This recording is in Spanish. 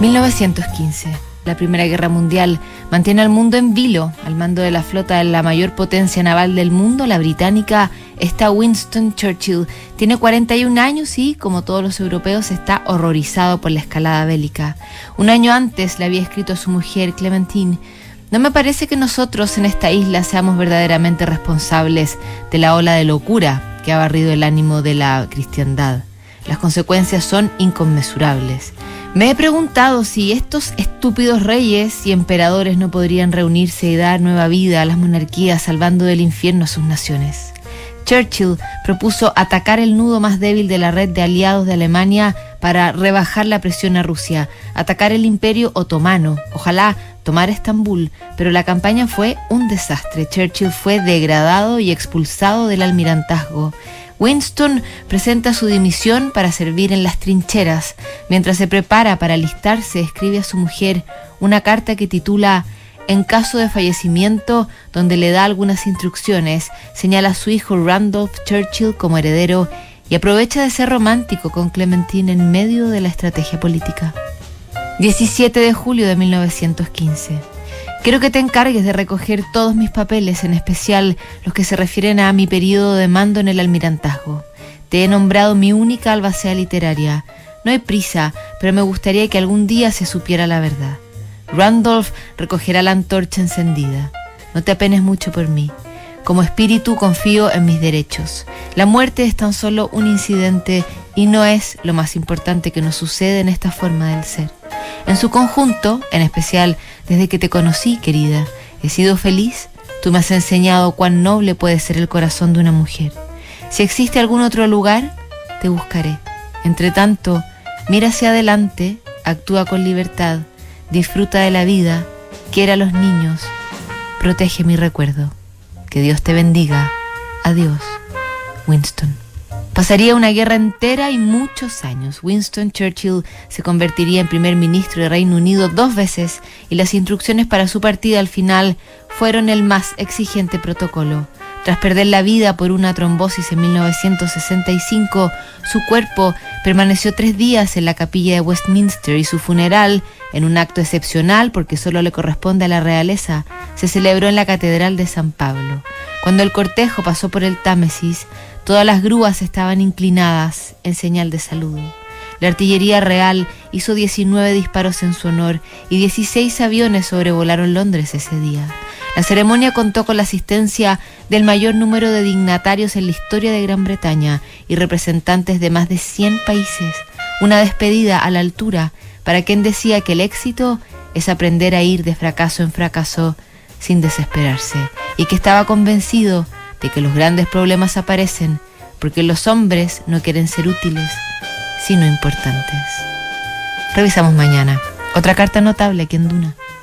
1915. La Primera Guerra Mundial mantiene al mundo en vilo. Al mando de la flota de la mayor potencia naval del mundo, la británica, está Winston Churchill. Tiene 41 años y, como todos los europeos, está horrorizado por la escalada bélica. Un año antes le había escrito a su mujer, Clementine, no me parece que nosotros en esta isla seamos verdaderamente responsables de la ola de locura que ha barrido el ánimo de la cristiandad. Las consecuencias son inconmensurables. Me he preguntado si estos estúpidos reyes y emperadores no podrían reunirse y dar nueva vida a las monarquías salvando del infierno a sus naciones. Churchill propuso atacar el nudo más débil de la red de aliados de Alemania para rebajar la presión a Rusia, atacar el imperio otomano, ojalá tomar Estambul, pero la campaña fue un desastre. Churchill fue degradado y expulsado del almirantazgo. Winston presenta su dimisión para servir en las trincheras. Mientras se prepara para alistarse, escribe a su mujer una carta que titula En caso de fallecimiento, donde le da algunas instrucciones, señala a su hijo Randolph Churchill como heredero y aprovecha de ser romántico con Clementine en medio de la estrategia política. 17 de julio de 1915. Quiero que te encargues de recoger todos mis papeles, en especial los que se refieren a mi periodo de mando en el almirantazgo. Te he nombrado mi única albacea literaria. No hay prisa, pero me gustaría que algún día se supiera la verdad. Randolph recogerá la antorcha encendida. No te apenes mucho por mí. Como espíritu confío en mis derechos. La muerte es tan solo un incidente y no es lo más importante que nos sucede en esta forma del ser. En su conjunto, en especial desde que te conocí, querida, he sido feliz. Tú me has enseñado cuán noble puede ser el corazón de una mujer. Si existe algún otro lugar, te buscaré. Entre tanto, mira hacia adelante, actúa con libertad, disfruta de la vida, quiera a los niños, protege mi recuerdo. Que Dios te bendiga. Adiós, Winston. Pasaría una guerra entera y muchos años. Winston Churchill se convertiría en primer ministro de Reino Unido dos veces y las instrucciones para su partida al final fueron el más exigente protocolo. Tras perder la vida por una trombosis en 1965, su cuerpo permaneció tres días en la capilla de Westminster y su funeral, en un acto excepcional porque solo le corresponde a la realeza, se celebró en la Catedral de San Pablo. Cuando el cortejo pasó por el Támesis, Todas las grúas estaban inclinadas en señal de saludo. La artillería real hizo 19 disparos en su honor y 16 aviones sobrevolaron Londres ese día. La ceremonia contó con la asistencia del mayor número de dignatarios en la historia de Gran Bretaña y representantes de más de 100 países. Una despedida a la altura para quien decía que el éxito es aprender a ir de fracaso en fracaso sin desesperarse y que estaba convencido de que los grandes problemas aparecen porque los hombres no quieren ser útiles, sino importantes. Revisamos mañana. Otra carta notable aquí en Duna.